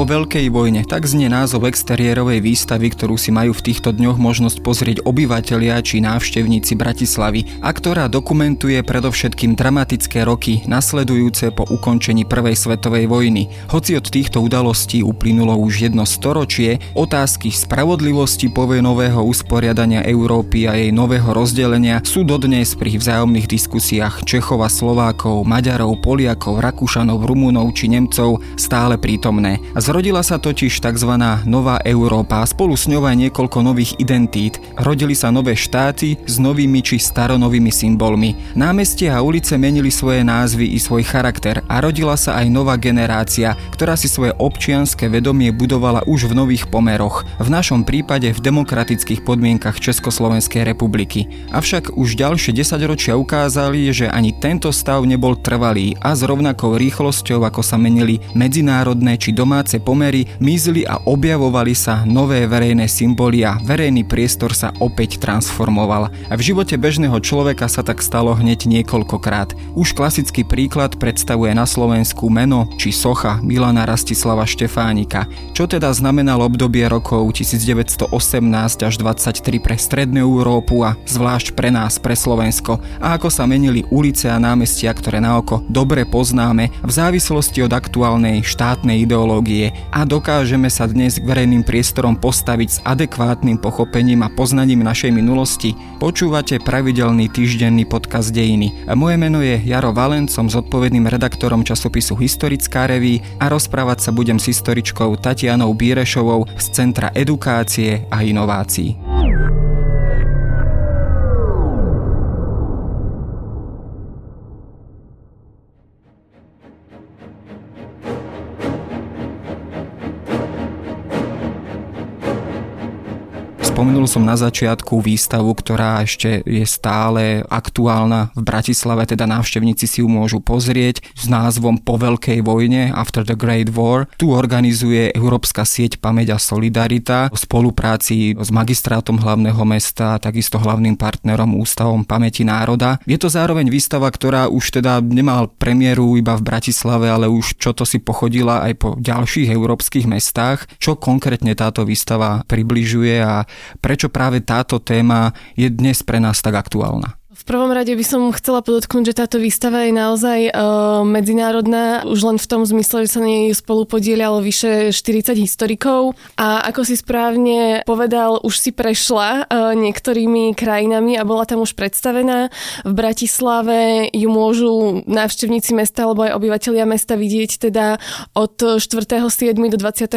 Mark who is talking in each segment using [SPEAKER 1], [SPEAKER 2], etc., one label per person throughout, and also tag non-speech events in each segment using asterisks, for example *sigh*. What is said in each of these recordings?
[SPEAKER 1] po veľkej vojne, tak znie názov exteriérovej výstavy, ktorú si majú v týchto dňoch možnosť pozrieť obyvatelia či návštevníci Bratislavy a ktorá dokumentuje predovšetkým dramatické roky nasledujúce po ukončení Prvej svetovej vojny. Hoci od týchto udalostí uplynulo už jedno storočie, otázky spravodlivosti povojnového usporiadania Európy a jej nového rozdelenia sú dodnes pri vzájomných diskusiách Čechov a Slovákov, Maďarov, Poliakov, Rakúšanov, Rumunov či Nemcov stále prítomné. Zrodila sa totiž tzv. Nová Európa spolu s ňou aj niekoľko nových identít. Rodili sa nové štáty s novými či staronovými symbolmi. Námestia a ulice menili svoje názvy i svoj charakter a rodila sa aj nová generácia, ktorá si svoje občianské vedomie budovala už v nových pomeroch, v našom prípade v demokratických podmienkach Československej republiky. Avšak už ďalšie desaťročia ukázali, že ani tento stav nebol trvalý a s rovnakou rýchlosťou, ako sa menili medzinárodné či domáce pomery, mizli a objavovali sa nové verejné symboly a verejný priestor sa opäť transformoval. A v živote bežného človeka sa tak stalo hneď niekoľkokrát. Už klasický príklad predstavuje na Slovensku meno či socha Milana Rastislava Štefánika, čo teda znamenalo obdobie rokov 1918 až 23 pre Strednú Európu a zvlášť pre nás, pre Slovensko a ako sa menili ulice a námestia, ktoré na oko dobre poznáme v závislosti od aktuálnej štátnej ideológie a dokážeme sa dnes k verejným priestorom postaviť s adekvátnym pochopením a poznaním našej minulosti. Počúvate pravidelný týždenný podcast Dejiny. Moje meno je Jaro Valen, som zodpovedným redaktorom časopisu Historická reví a rozprávať sa budem s historičkou Tatianou Bírešovou z Centra edukácie a inovácií. Spomenul som na začiatku výstavu, ktorá ešte je stále aktuálna v Bratislave, teda návštevníci si ju môžu pozrieť s názvom Po veľkej vojne After the Great War. Tu organizuje Európska sieť Pamäť a Solidarita v spolupráci s magistrátom hlavného mesta, takisto hlavným partnerom Ústavom pamäti národa. Je to zároveň výstava, ktorá už teda nemal premiéru iba v Bratislave, ale už čo to si pochodila aj po ďalších európskych mestách. Čo konkrétne táto výstava približuje a prečo práve táto téma je dnes pre nás tak aktuálna.
[SPEAKER 2] V prvom rade by som chcela podotknúť, že táto výstava je naozaj uh, medzinárodná, už len v tom zmysle, že sa nej spolu podielalo vyše 40 historikov a ako si správne povedal, už si prešla uh, niektorými krajinami a bola tam už predstavená. V Bratislave ju môžu návštevníci mesta alebo aj obyvateľia mesta vidieť teda od 4.7. do 22.7.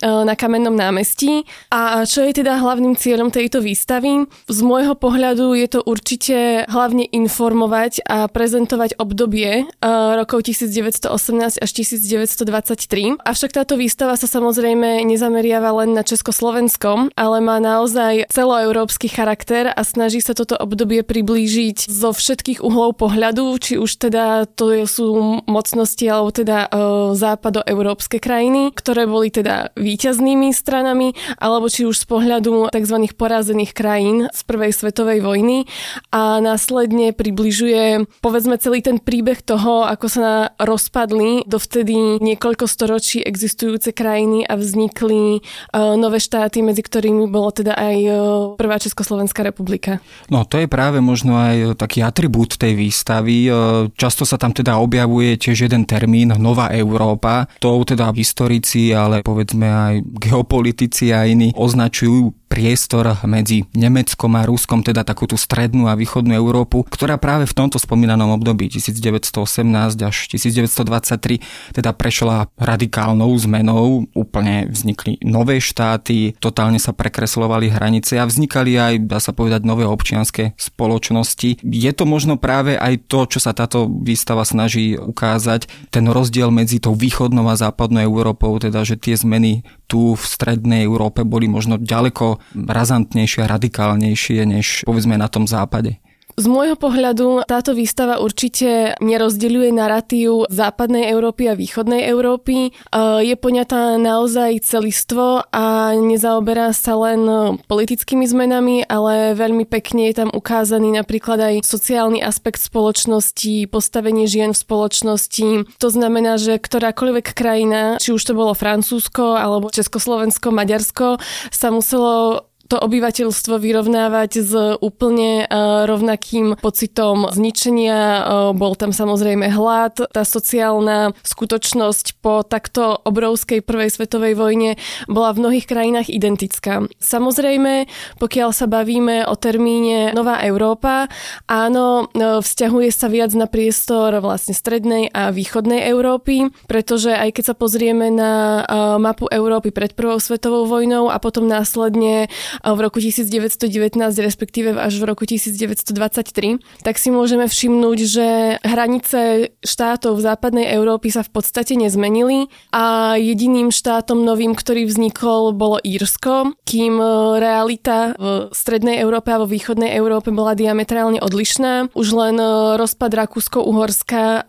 [SPEAKER 2] Uh, na Kamennom námestí. A čo je teda hlavným cieľom tejto výstavy? Z môjho pohľadu je to určite hlavne informovať a prezentovať obdobie uh, rokov 1918 až 1923. Avšak táto výstava sa samozrejme nezameriava len na Československom, ale má naozaj celoeurópsky charakter a snaží sa toto obdobie priblížiť zo všetkých uhlov pohľadu, či už teda to sú mocnosti alebo teda uh, západoeurópske krajiny, ktoré boli teda víťaznými stranami, alebo či už z pohľadu tzv. porazených krajín z prvej svetovej vojny a následne približuje povedzme celý ten príbeh toho, ako sa rozpadli dovtedy niekoľko storočí existujúce krajiny a vznikli uh, nové štáty, medzi ktorými bolo teda aj uh, prvá Československá republika.
[SPEAKER 1] No to je práve možno aj taký atribút tej výstavy. Často sa tam teda objavuje tiež jeden termín Nová Európa. To teda historici, ale povedzme aj geopolitici a iní označujú priestor medzi Nemeckom a Ruskom, teda takú tú strednú a východnú Európu, ktorá práve v tomto spomínanom období 1918 až 1923 teda prešla radikálnou zmenou, úplne vznikli nové štáty, totálne sa prekreslovali hranice a vznikali aj, dá sa povedať, nové občianske spoločnosti. Je to možno práve aj to, čo sa táto výstava snaží ukázať, ten rozdiel medzi tou východnou a západnou Európou, teda že tie zmeny tu v strednej Európe boli možno ďaleko razantnejšie a radikálnejšie než povedzme na tom západe.
[SPEAKER 2] Z môjho pohľadu táto výstava určite nerozdeľuje narratív západnej Európy a východnej Európy. Je poňatá naozaj celistvo a nezaoberá sa len politickými zmenami, ale veľmi pekne je tam ukázaný napríklad aj sociálny aspekt spoločnosti, postavenie žien v spoločnosti. To znamená, že ktorákoľvek krajina, či už to bolo Francúzsko alebo Československo, Maďarsko, sa muselo to obyvateľstvo vyrovnávať s úplne e, rovnakým pocitom zničenia. E, bol tam samozrejme hlad. Tá sociálna skutočnosť po takto obrovskej prvej svetovej vojne bola v mnohých krajinách identická. Samozrejme, pokiaľ sa bavíme o termíne Nová Európa, áno, e, vzťahuje sa viac na priestor vlastne strednej a východnej Európy, pretože aj keď sa pozrieme na mapu Európy pred prvou svetovou vojnou a potom následne v roku 1919, respektíve až v roku 1923, tak si môžeme všimnúť, že hranice štátov v západnej Európy sa v podstate nezmenili a jediným štátom novým, ktorý vznikol, bolo Írsko, kým e, realita v strednej Európe a vo východnej Európe bola diametrálne odlišná. Už len e, rozpad Rakúsko-Uhorska e,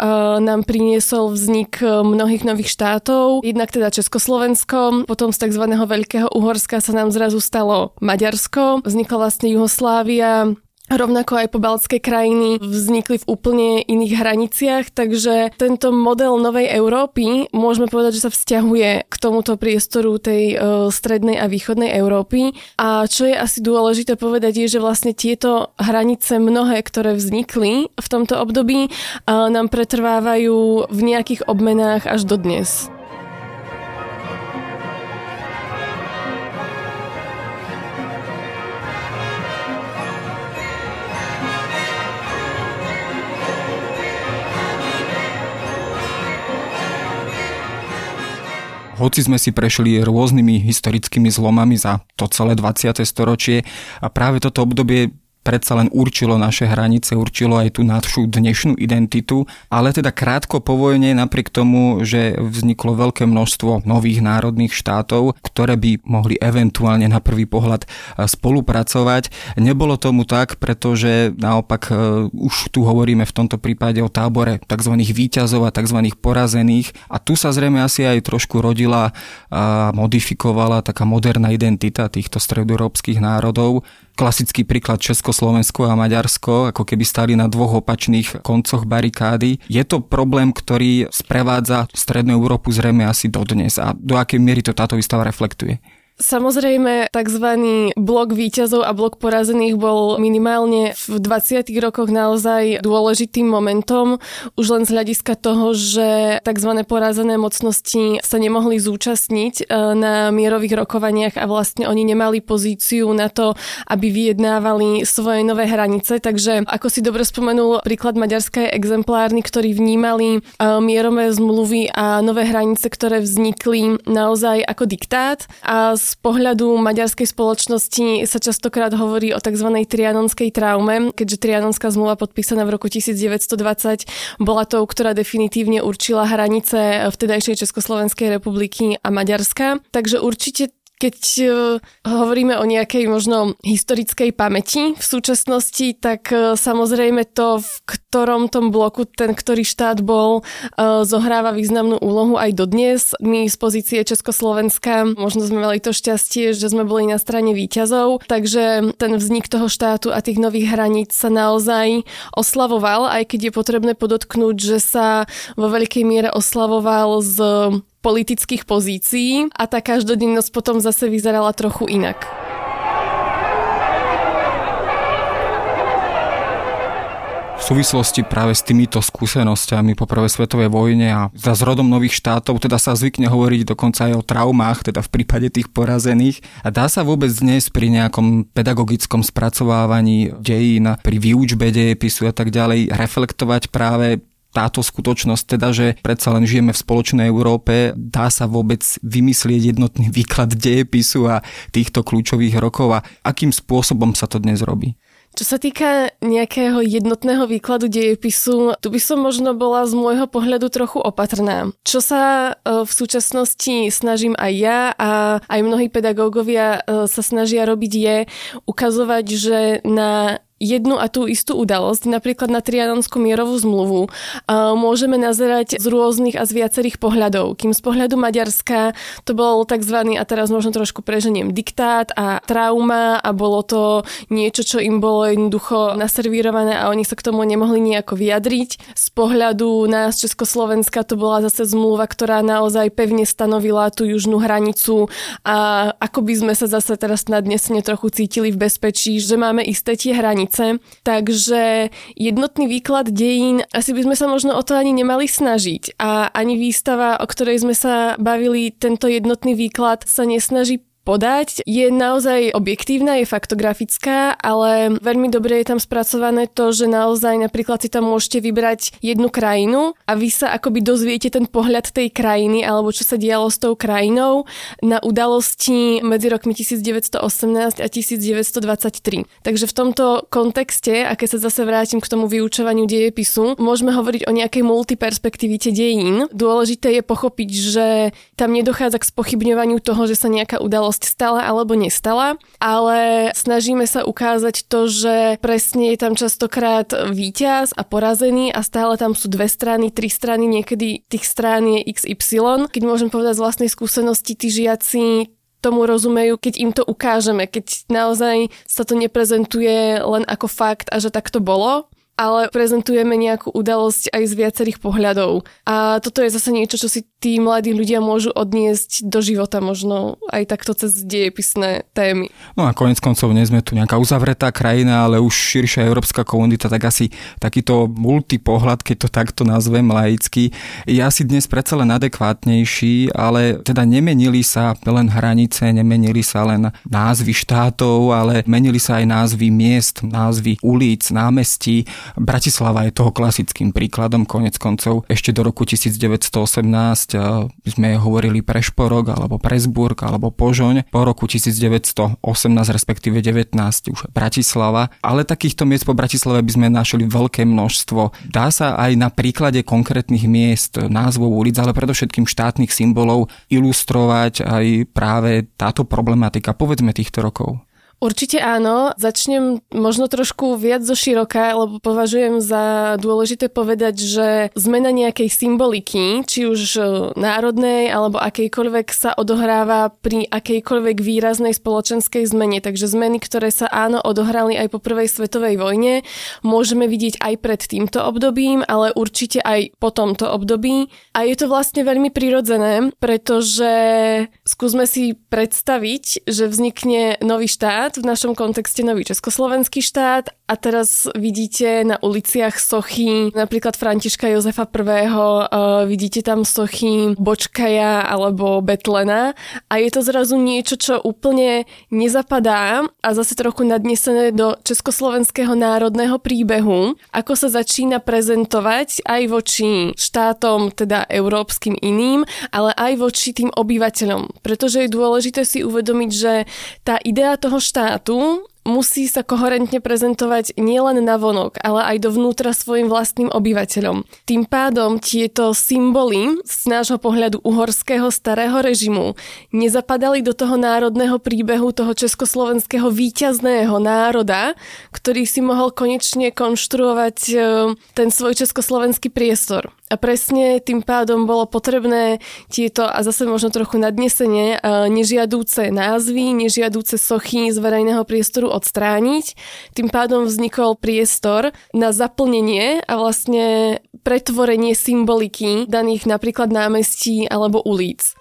[SPEAKER 2] nám priniesol vznik mnohých nových štátov, jednak teda Československo, potom z tzv. Veľkého Uhorska sa nám zrazu stalo Maďarsko, vznikla vlastne Juhoslávia, Rovnako aj pobaltské krajiny vznikli v úplne iných hraniciach, takže tento model novej Európy môžeme povedať, že sa vzťahuje k tomuto priestoru tej uh, strednej a východnej Európy. A čo je asi dôležité povedať, je, že vlastne tieto hranice mnohé, ktoré vznikli v tomto období, uh, nám pretrvávajú v nejakých obmenách až do
[SPEAKER 1] hoci sme si prešli rôznymi historickými zlomami za to celé 20. storočie a práve toto obdobie predsa len určilo naše hranice, určilo aj tú našu dnešnú identitu, ale teda krátko po vojne, napriek tomu, že vzniklo veľké množstvo nových národných štátov, ktoré by mohli eventuálne na prvý pohľad e, spolupracovať, nebolo tomu tak, pretože naopak e, už tu hovoríme v tomto prípade o tábore tzv. výťazov a tzv. porazených a tu sa zrejme asi aj trošku rodila a modifikovala taká moderná identita týchto stredoeurópskych národov, klasický príklad Československo a Maďarsko, ako keby stali na dvoch opačných koncoch barikády. Je to problém, ktorý sprevádza Strednú Európu zrejme asi dodnes a do akej miery to táto výstava reflektuje?
[SPEAKER 2] Samozrejme, tzv. blok výťazov a blok porazených bol minimálne v 20. rokoch naozaj dôležitým momentom, už len z hľadiska toho, že tzv. porazené mocnosti sa nemohli zúčastniť e, na mierových rokovaniach a vlastne oni nemali pozíciu na to, aby vyjednávali svoje nové hranice. Takže ako si dobre spomenul, príklad Maďarska je exemplárny, ktorí vnímali e, mierové zmluvy a nové hranice, ktoré vznikli naozaj ako diktát a z z pohľadu maďarskej spoločnosti sa častokrát hovorí o tzv. trianonskej traume, keďže trianonská zmluva podpísaná v roku 1920 bola tou, ktorá definitívne určila hranice vtedajšej Československej republiky a Maďarska. Takže určite keď uh, hovoríme o nejakej možno historickej pamäti v súčasnosti, tak uh, samozrejme to, v ktorom tom bloku ten, ktorý štát bol, uh, zohráva významnú úlohu aj dodnes. My z pozície Československa možno sme mali to šťastie, že sme boli na strane výťazov, takže ten vznik toho štátu a tých nových hraníc sa naozaj oslavoval, aj keď je potrebné podotknúť, že sa vo veľkej miere oslavoval z politických pozícií a tá každodennosť potom zase vyzerala trochu inak.
[SPEAKER 1] v súvislosti práve s týmito skúsenosťami po prvej svetovej vojne a za zrodom nových štátov, teda sa zvykne hovoriť dokonca aj o traumách, teda v prípade tých porazených. A dá sa vôbec dnes pri nejakom pedagogickom spracovávaní dejín, pri výučbe dejepisu a tak ďalej reflektovať práve táto skutočnosť, teda, že predsa len žijeme v spoločnej Európe, dá sa vôbec vymyslieť jednotný *laughs* výklad dejepisu a týchto kľúčových rokov a akým spôsobom sa to dnes robí?
[SPEAKER 2] Čo sa týka nejakého jednotného výkladu dejepisu, tu by som možno bola z môjho pohľadu trochu opatrná. Čo sa e, v súčasnosti snažím aj ja a aj mnohí pedagógovia e, sa snažia robiť je ukazovať, že na jednu a tú istú udalosť, napríklad na Trianonskú mierovú zmluvu, môžeme nazerať z rôznych a z viacerých pohľadov. Kým z pohľadu Maďarska to bol tzv. a teraz možno trošku preženiem diktát a trauma a bolo to niečo, čo im bolo jednoducho naservírované a oni sa k tomu nemohli nejako vyjadriť. Z pohľadu nás Československa to bola zase zmluva, ktorá naozaj pevne stanovila tú južnú hranicu a ako by sme sa zase teraz nadnesne trochu cítili v bezpečí, že máme isté tie hranice. Takže jednotný výklad dejín, asi by sme sa možno o to ani nemali snažiť. A ani výstava, o ktorej sme sa bavili, tento jednotný výklad sa nesnaží podať, je naozaj objektívna, je faktografická, ale veľmi dobre je tam spracované to, že naozaj napríklad si tam môžete vybrať jednu krajinu a vy sa akoby dozviete ten pohľad tej krajiny alebo čo sa dialo s tou krajinou na udalosti medzi rokmi 1918 a 1923. Takže v tomto kontexte, a keď sa zase vrátim k tomu vyučovaniu dejepisu, môžeme hovoriť o nejakej multiperspektivite dejín. Dôležité je pochopiť, že tam nedochádza k spochybňovaniu toho, že sa nejaká udalosť udalosť stala alebo nestala, ale snažíme sa ukázať to, že presne je tam častokrát víťaz a porazený a stále tam sú dve strany, tri strany, niekedy tých strán je XY. Keď môžem povedať z vlastnej skúsenosti, tí žiaci tomu rozumejú, keď im to ukážeme, keď naozaj sa to neprezentuje len ako fakt a že tak to bolo, ale prezentujeme nejakú udalosť aj z viacerých pohľadov. A toto je zase niečo, čo si tí mladí ľudia môžu odniesť do života možno aj takto cez dejepisné témy.
[SPEAKER 1] No a konec koncov nie sme tu nejaká uzavretá krajina, ale už širšia európska komunita, tak asi takýto multipohľad, keď to takto nazvem laicky, je asi dnes predsa len adekvátnejší, ale teda nemenili sa len hranice, nemenili sa len názvy štátov, ale menili sa aj názvy miest, názvy ulic, námestí, Bratislava je toho klasickým príkladom, konec koncov ešte do roku 1918 sme hovorili Prešporok alebo Presburg alebo Požoň, po roku 1918 respektíve 19 už Bratislava, ale takýchto miest po Bratislave by sme našli veľké množstvo. Dá sa aj na príklade konkrétnych miest, názvov ulic, ale predovšetkým štátnych symbolov ilustrovať aj práve táto problematika, povedzme týchto rokov.
[SPEAKER 2] Určite áno. Začnem možno trošku viac zo široka, lebo považujem za dôležité povedať, že zmena nejakej symboliky, či už e, národnej alebo akejkoľvek sa odohráva pri akejkoľvek výraznej spoločenskej zmene. Takže zmeny, ktoré sa áno odohrali aj po prvej svetovej vojne, môžeme vidieť aj pred týmto obdobím, ale určite aj po tomto období. A je to vlastne veľmi prirodzené, pretože skúsme si predstaviť, že vznikne nový štát, štát, v našom kontexte nový československý štát a teraz vidíte na uliciach sochy napríklad Františka Jozefa I, vidíte tam sochy Bočkaja alebo Betlena a je to zrazu niečo, čo úplne nezapadá a zase trochu nadnesené do československého národného príbehu, ako sa začína prezentovať aj voči štátom, teda európskym iným, ale aj voči tým obyvateľom. Pretože je dôležité si uvedomiť, že tá idea toho štátu musí sa koherentne prezentovať nielen na vonok, ale aj dovnútra svojim vlastným obyvateľom. Tým pádom tieto symboly z nášho pohľadu uhorského starého režimu nezapadali do toho národného príbehu toho československého víťazného národa, ktorý si mohol konečne konštruovať e, ten svoj československý priestor. A presne tým pádom bolo potrebné tieto, a zase možno trochu nadnesenie, nežiadúce názvy, nežiadúce sochy z verejného priestoru odstrániť. Tým pádom vznikol priestor na zaplnenie a vlastne pretvorenie symboliky daných napríklad námestí alebo ulic.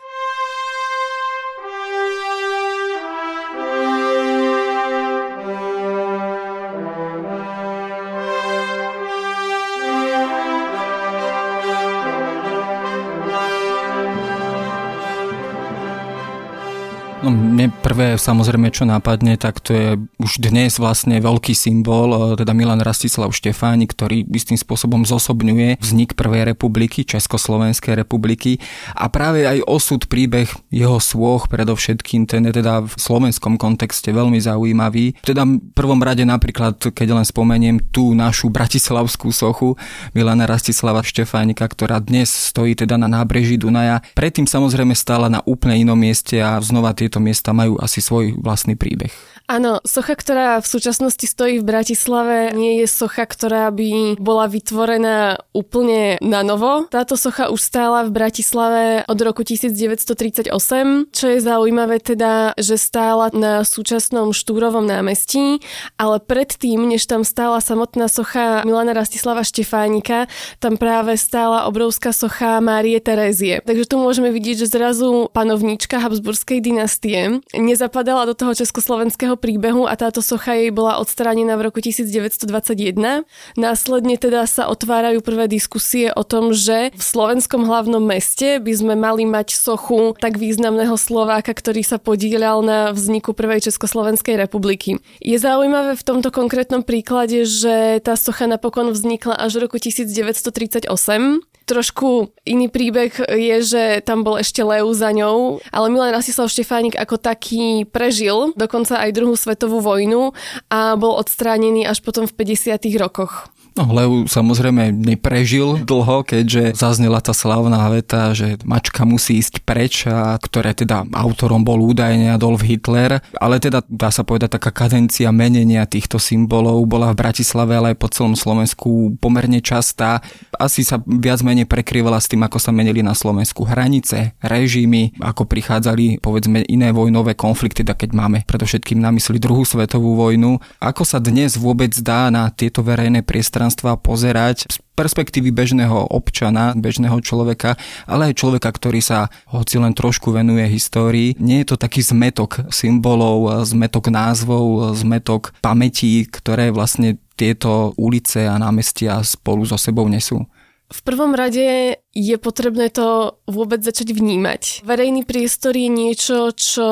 [SPEAKER 1] Mne prvé samozrejme, čo nápadne, tak to je už dnes vlastne veľký symbol, e, teda Milan Rastislav Štefáni, ktorý istým spôsobom zosobňuje vznik Prvej republiky, Československej republiky a práve aj osud, príbeh jeho svoch predovšetkým, ten je teda v slovenskom kontexte veľmi zaujímavý. Teda v prvom rade napríklad, keď len spomeniem tú našu bratislavskú sochu Milana Rastislava Štefánika, ktorá dnes stojí teda na nábreží Dunaja. Predtým samozrejme stála na úplne inom mieste a znova tie tieto miesta majú asi svoj vlastný príbeh.
[SPEAKER 2] Áno, socha, ktorá v súčasnosti stojí v Bratislave, nie je socha, ktorá by bola vytvorená úplne na novo. Táto socha už stála v Bratislave od roku 1938, čo je zaujímavé teda, že stála na súčasnom Štúrovom námestí, ale predtým, než tam stála samotná socha Milana Rastislava Štefánika, tam práve stála obrovská socha Márie Terézie. Takže tu môžeme vidieť, že zrazu panovníčka Habsburskej dynastie nezapadala do toho československého príbehu a táto socha jej bola odstránená v roku 1921. Následne teda sa otvárajú prvé diskusie o tom, že v slovenskom hlavnom meste by sme mali mať sochu tak významného Slováka, ktorý sa podíľal na vzniku prvej Československej republiky. Je zaujímavé v tomto konkrétnom príklade, že tá socha napokon vznikla až v roku 1938 trošku iný príbeh je, že tam bol ešte Leu za ňou, ale Milan Rastislav Štefánik ako taký prežil dokonca aj druhú svetovú vojnu a bol odstránený až potom v 50. rokoch.
[SPEAKER 1] No, Leu samozrejme neprežil dlho, keďže zaznela tá slavná veta, že mačka musí ísť preč, a ktoré teda autorom bol údajne Adolf Hitler, ale teda dá sa povedať taká kadencia menenia týchto symbolov bola v Bratislave, ale aj po celom Slovensku pomerne častá. Asi sa viac menej prekrývala s tým, ako sa menili na Slovensku hranice, režimy, ako prichádzali povedzme iné vojnové konflikty, tak keď máme predovšetkým na mysli druhú svetovú vojnu. Ako sa dnes vôbec dá na tieto verejné priestory priestranstva pozerať z perspektívy bežného občana, bežného človeka, ale aj človeka, ktorý sa hoci len trošku venuje histórii. Nie je to taký zmetok symbolov, zmetok názvov, zmetok pamätí, ktoré vlastne tieto ulice a námestia spolu so sebou nesú.
[SPEAKER 2] V prvom rade je potrebné to vôbec začať vnímať. Verejný priestor je niečo, čo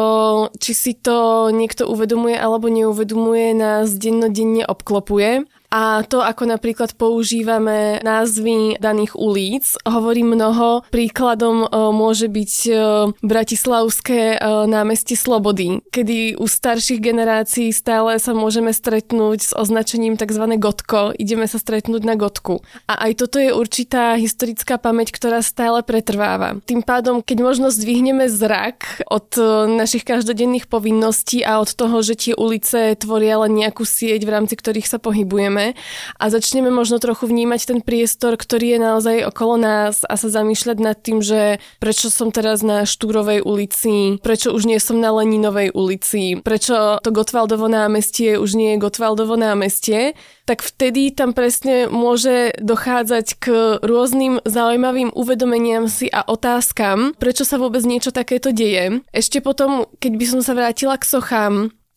[SPEAKER 2] či si to niekto uvedomuje alebo neuvedomuje, nás dennodenne obklopuje a to, ako napríklad používame názvy daných ulic, hovorí mnoho. Príkladom e, môže byť e, Bratislavské e, námestie Slobody, kedy u starších generácií stále sa môžeme stretnúť s označením tzv. gotko, ideme sa stretnúť na gotku. A aj toto je určitá historická pamäť, ktorá stále pretrváva. Tým pádom, keď možno zdvihneme zrak od našich každodenných povinností a od toho, že tie ulice tvoria len nejakú sieť, v rámci ktorých sa pohybujeme, vnímame a začneme možno trochu vnímať ten priestor, ktorý je naozaj okolo nás a sa zamýšľať nad tým, že prečo som teraz na Štúrovej ulici, prečo už nie som na Leninovej ulici, prečo to Gotwaldovo námestie už nie je Gotwaldovo námestie, tak vtedy tam presne môže dochádzať k rôznym zaujímavým uvedomeniam si a otázkam, prečo sa vôbec niečo takéto deje. Ešte potom, keď by som sa vrátila k sochám,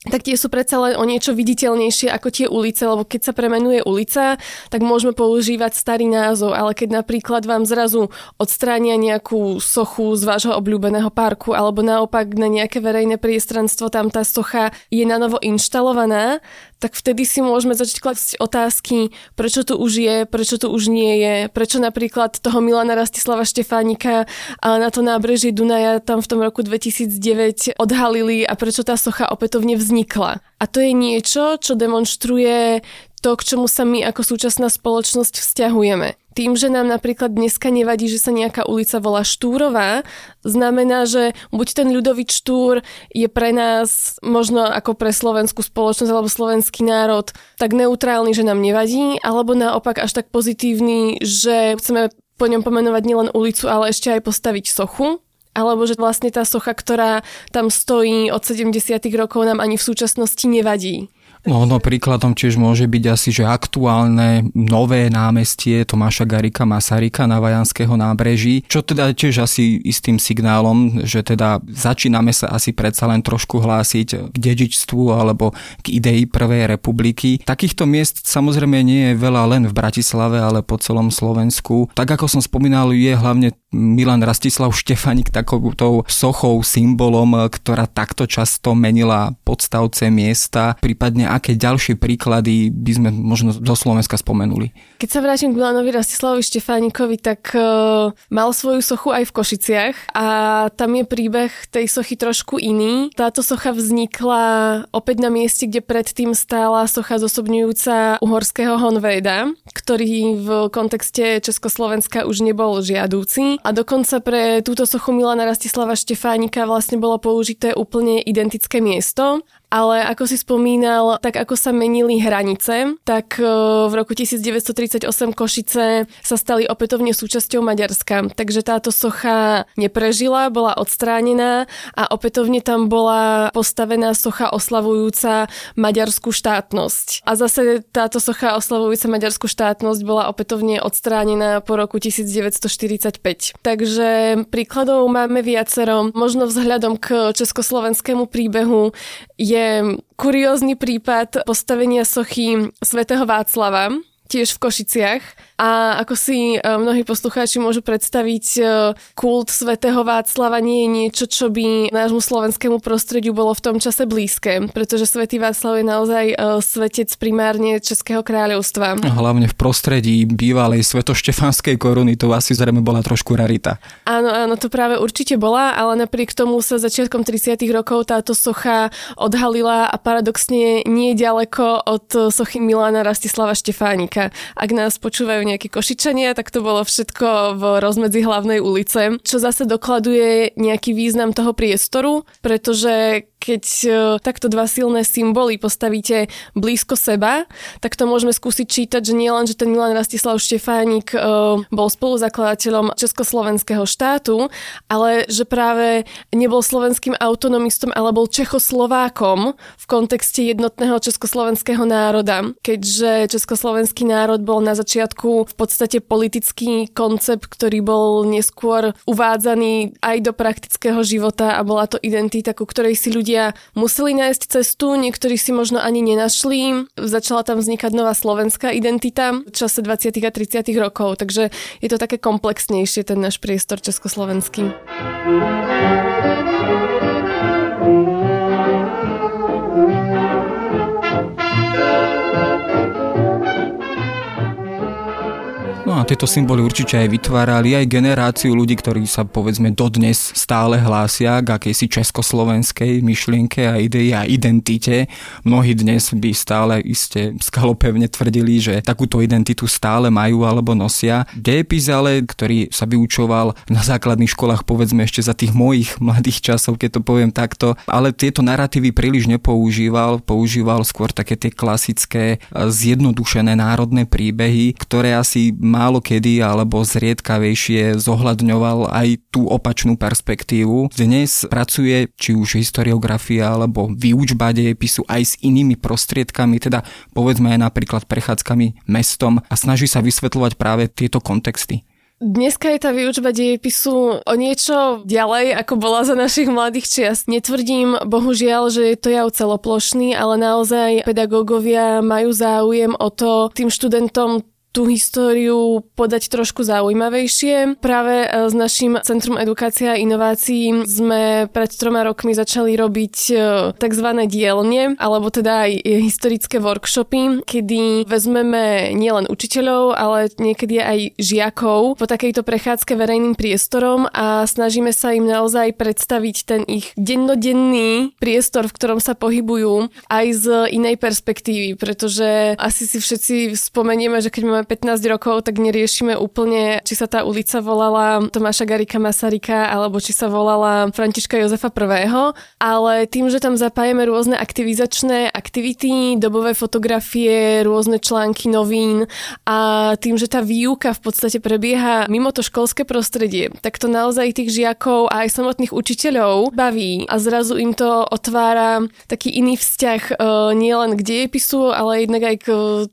[SPEAKER 2] tak tie sú predsa len o niečo viditeľnejšie ako tie ulice, lebo keď sa premenuje ulica, tak môžeme používať starý názov, ale keď napríklad vám zrazu odstránia nejakú sochu z vášho obľúbeného parku, alebo naopak na nejaké verejné priestranstvo tam tá socha je na novo inštalovaná, tak vtedy si môžeme začať klásť otázky, prečo tu už je, prečo tu už nie je, prečo napríklad toho Milana Rastislava Štefánika na to nábreží Dunaja tam v tom roku 2009 odhalili a prečo tá socha opätovne vznikla. A to je niečo, čo demonstruje to, k čomu sa my ako súčasná spoločnosť vzťahujeme. Tým, že nám napríklad dneska nevadí, že sa nejaká ulica volá Štúrová, znamená, že buď ten ľudový Štúr je pre nás, možno ako pre slovenskú spoločnosť alebo slovenský národ, tak neutrálny, že nám nevadí, alebo naopak až tak pozitívny, že chceme po ňom pomenovať nielen ulicu, ale ešte aj postaviť sochu, alebo že vlastne tá socha, ktorá tam stojí od 70. rokov, nám ani v súčasnosti nevadí.
[SPEAKER 1] No, no príkladom tiež môže byť asi, že aktuálne nové námestie Tomáša Garika Masarika na Vajanského nábreží, čo teda tiež asi istým signálom, že teda začíname sa asi predsa len trošku hlásiť k dedičstvu alebo k idei Prvej republiky. Takýchto miest samozrejme nie je veľa len v Bratislave, ale po celom Slovensku. Tak ako som spomínal, je hlavne Milan Rastislav Štefanik takouto sochou, symbolom, ktorá takto často menila podstavce miesta, prípadne aké ďalšie príklady by sme možno zo Slovenska spomenuli?
[SPEAKER 2] Keď sa vrátim k Milanovi Rastislavovi Štefánikovi, tak uh, mal svoju sochu aj v Košiciach a tam je príbeh tej sochy trošku iný. Táto socha vznikla opäť na mieste, kde predtým stála socha zosobňujúca uhorského Honvéda, ktorý v kontexte Československa už nebol žiadúci a dokonca pre túto sochu Milana Rastislava Štefánika vlastne bolo použité úplne identické miesto ale ako si spomínal, tak ako sa menili hranice, tak e, v roku 1938 Košice sa stali opätovne súčasťou Maďarska. Takže táto socha neprežila, bola odstránená a opätovne tam bola postavená socha oslavujúca maďarskú štátnosť. A zase táto socha oslavujúca maďarskú štátnosť bola opätovne odstránená po roku 1945. Takže príkladov máme viacero. Možno vzhľadom k československému príbehu je kuriózny prípad postavenia sochy svätého Václava, tiež v Košiciach a ako si e, mnohí poslucháči môžu predstaviť, e, kult svätého Václava nie je niečo, čo by nášmu slovenskému prostrediu bolo v tom čase blízke, pretože svätý Václav je naozaj e, svetec primárne Českého kráľovstva.
[SPEAKER 1] Hlavne v prostredí bývalej svetoštefanskej koruny to asi zrejme bola trošku rarita.
[SPEAKER 2] Áno, áno, to práve určite bola, ale napriek tomu sa začiatkom 30. rokov táto socha odhalila a paradoxne nie ďaleko od sochy Milána Rastislava Štefánika. Ak nás počúvajú nejaké košičania, tak to bolo všetko v rozmedzi hlavnej ulice, čo zase dokladuje nejaký význam toho priestoru, pretože keď e, takto dva silné symboly postavíte blízko seba, tak to môžeme skúsiť čítať, že nielen, že ten Milan Rastislav Štefánik e, bol spoluzakladateľom Československého štátu, ale že práve nebol slovenským autonomistom, ale bol Čechoslovákom v kontexte jednotného československého národa. Keďže československý národ bol na začiatku v podstate politický koncept, ktorý bol neskôr uvádzaný aj do praktického života a bola to identita, ku ktorej si ľudia ľudia museli nájsť cestu, niektorí si možno ani nenašli. Začala tam vznikať nová slovenská identita v čase 20. a 30. rokov, takže je to také komplexnejšie ten náš priestor československý.
[SPEAKER 1] No a tieto symboly určite aj vytvárali aj generáciu ľudí, ktorí sa povedzme dodnes stále hlásia k akejsi československej myšlienke a idei a identite. Mnohí dnes by stále iste skalopevne tvrdili, že takúto identitu stále majú alebo nosia. Dejepis ale, ktorý sa vyučoval na základných školách povedzme ešte za tých mojich mladých časov, keď to poviem takto, ale tieto narratívy príliš nepoužíval, používal skôr také tie klasické zjednodušené národné príbehy, ktoré asi má málo kedy alebo zriedkavejšie zohľadňoval aj tú opačnú perspektívu. Dnes pracuje či už historiografia alebo výučba dejepisu aj s inými prostriedkami, teda povedzme aj napríklad prechádzkami mestom a snaží sa vysvetľovať práve tieto kontexty.
[SPEAKER 2] Dneska je tá výučba dejepisu o niečo ďalej, ako bola za našich mladých čiast. Netvrdím, bohužiaľ, že je to jav celoplošný, ale naozaj pedagógovia majú záujem o to tým študentom tú históriu podať trošku zaujímavejšie. Práve e, s našim Centrum edukácia a inovácií sme pred troma rokmi začali robiť e, tzv. dielne, alebo teda aj historické workshopy, kedy vezmeme nielen učiteľov, ale niekedy aj žiakov po takejto prechádzke verejným priestorom a snažíme sa im naozaj predstaviť ten ich dennodenný priestor, v ktorom sa pohybujú aj z inej perspektívy, pretože asi si všetci spomenieme, že keď máme máme 15 rokov, tak neriešime úplne, či sa tá ulica volala Tomáša Garika Masarika alebo či sa volala Františka Jozefa I. Ale tým, že tam zapájame rôzne aktivizačné aktivity, dobové fotografie, rôzne články novín a tým, že tá výuka v podstate prebieha mimo to školské prostredie, tak to naozaj tých žiakov a aj samotných učiteľov baví a zrazu im to otvára taký iný vzťah e, nielen k dejepisu, ale jednak aj k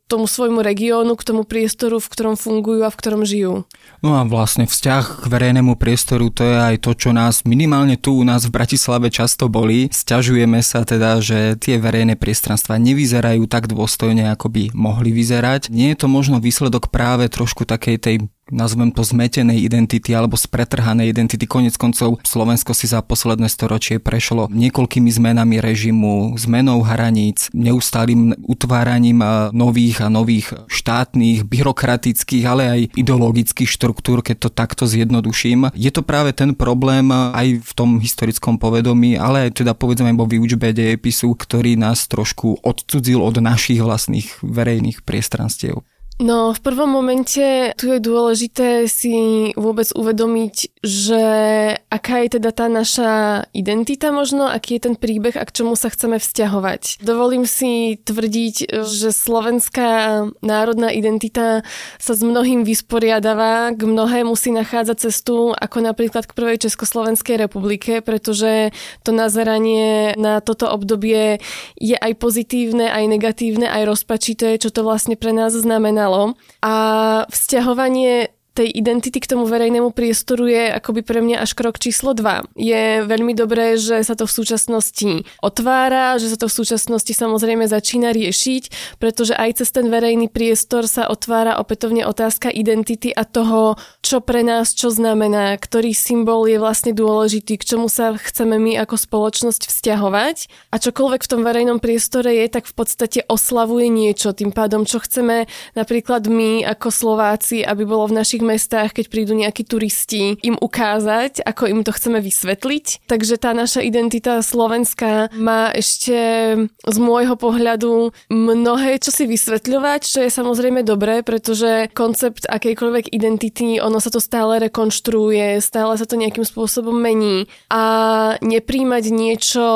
[SPEAKER 2] tomu svojmu regiónu, k tomu priestoru, v ktorom fungujú a v ktorom žijú.
[SPEAKER 1] No a vlastne vzťah k verejnému priestoru to je aj to, čo nás minimálne tu u nás v Bratislave často boli. Sťažujeme sa teda, že tie verejné priestranstva nevyzerajú tak dôstojne, ako by mohli vyzerať. Nie je to možno výsledok práve trošku takej tej nazvem to zmetenej identity alebo spretrhanej identity. Konec koncov Slovensko si za posledné storočie prešlo niekoľkými zmenami režimu, zmenou hraníc, neustálým utváraním nových a nových štátnych, byrokratických, ale aj ideologických štruktúr, keď to takto zjednoduším. Je to práve ten problém aj v tom historickom povedomí, ale aj teda povedzme vo výučbe dejepisu, ktorý nás trošku odcudzil od našich vlastných verejných priestranstiev.
[SPEAKER 2] No, v prvom momente tu je dôležité si vôbec uvedomiť, že aká je teda tá naša identita možno, aký je ten príbeh a k čomu sa chceme vzťahovať. Dovolím si tvrdiť, že slovenská národná identita sa s mnohým vysporiadáva, k mnohému si nachádza cestu, ako napríklad k prvej Československej republike, pretože to nazeranie na toto obdobie je aj pozitívne, aj negatívne, aj rozpačité, čo to vlastne pre nás znamená znamenalo. A vzťahovanie tej identity k tomu verejnému priestoru je akoby pre mňa až krok číslo 2. Je veľmi dobré, že sa to v súčasnosti otvára, že sa to v súčasnosti samozrejme začína riešiť, pretože aj cez ten verejný priestor sa otvára opätovne otázka identity a toho, čo pre nás čo znamená, ktorý symbol je vlastne dôležitý, k čomu sa chceme my ako spoločnosť vzťahovať a čokoľvek v tom verejnom priestore je, tak v podstate oslavuje niečo. Tým pádom, čo chceme napríklad my ako Slováci, aby bolo v našich mestách, keď prídu nejakí turisti, im ukázať, ako im to chceme vysvetliť. Takže tá naša identita slovenská má ešte z môjho pohľadu mnohé čo si vysvetľovať, čo je samozrejme dobré, pretože koncept akejkoľvek identity, ono sa to stále rekonštruuje, stále sa to nejakým spôsobom mení a nepríjmať niečo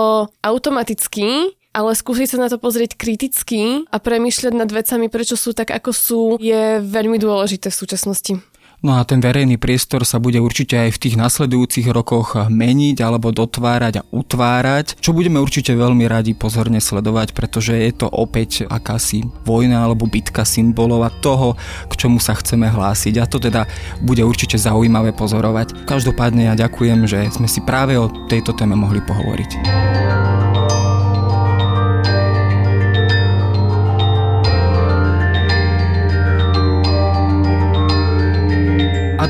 [SPEAKER 2] automaticky, ale skúsiť sa na to pozrieť kriticky a premyšľať nad vecami, prečo sú tak, ako sú, je veľmi dôležité v súčasnosti.
[SPEAKER 1] No a ten verejný priestor sa bude určite aj v tých nasledujúcich rokoch meniť alebo dotvárať a utvárať, čo budeme určite veľmi radi pozorne sledovať, pretože je to opäť akási vojna alebo bitka symbolov a toho, k čomu sa chceme hlásiť a to teda bude určite zaujímavé pozorovať. Každopádne ja ďakujem, že sme si práve o tejto téme mohli pohovoriť.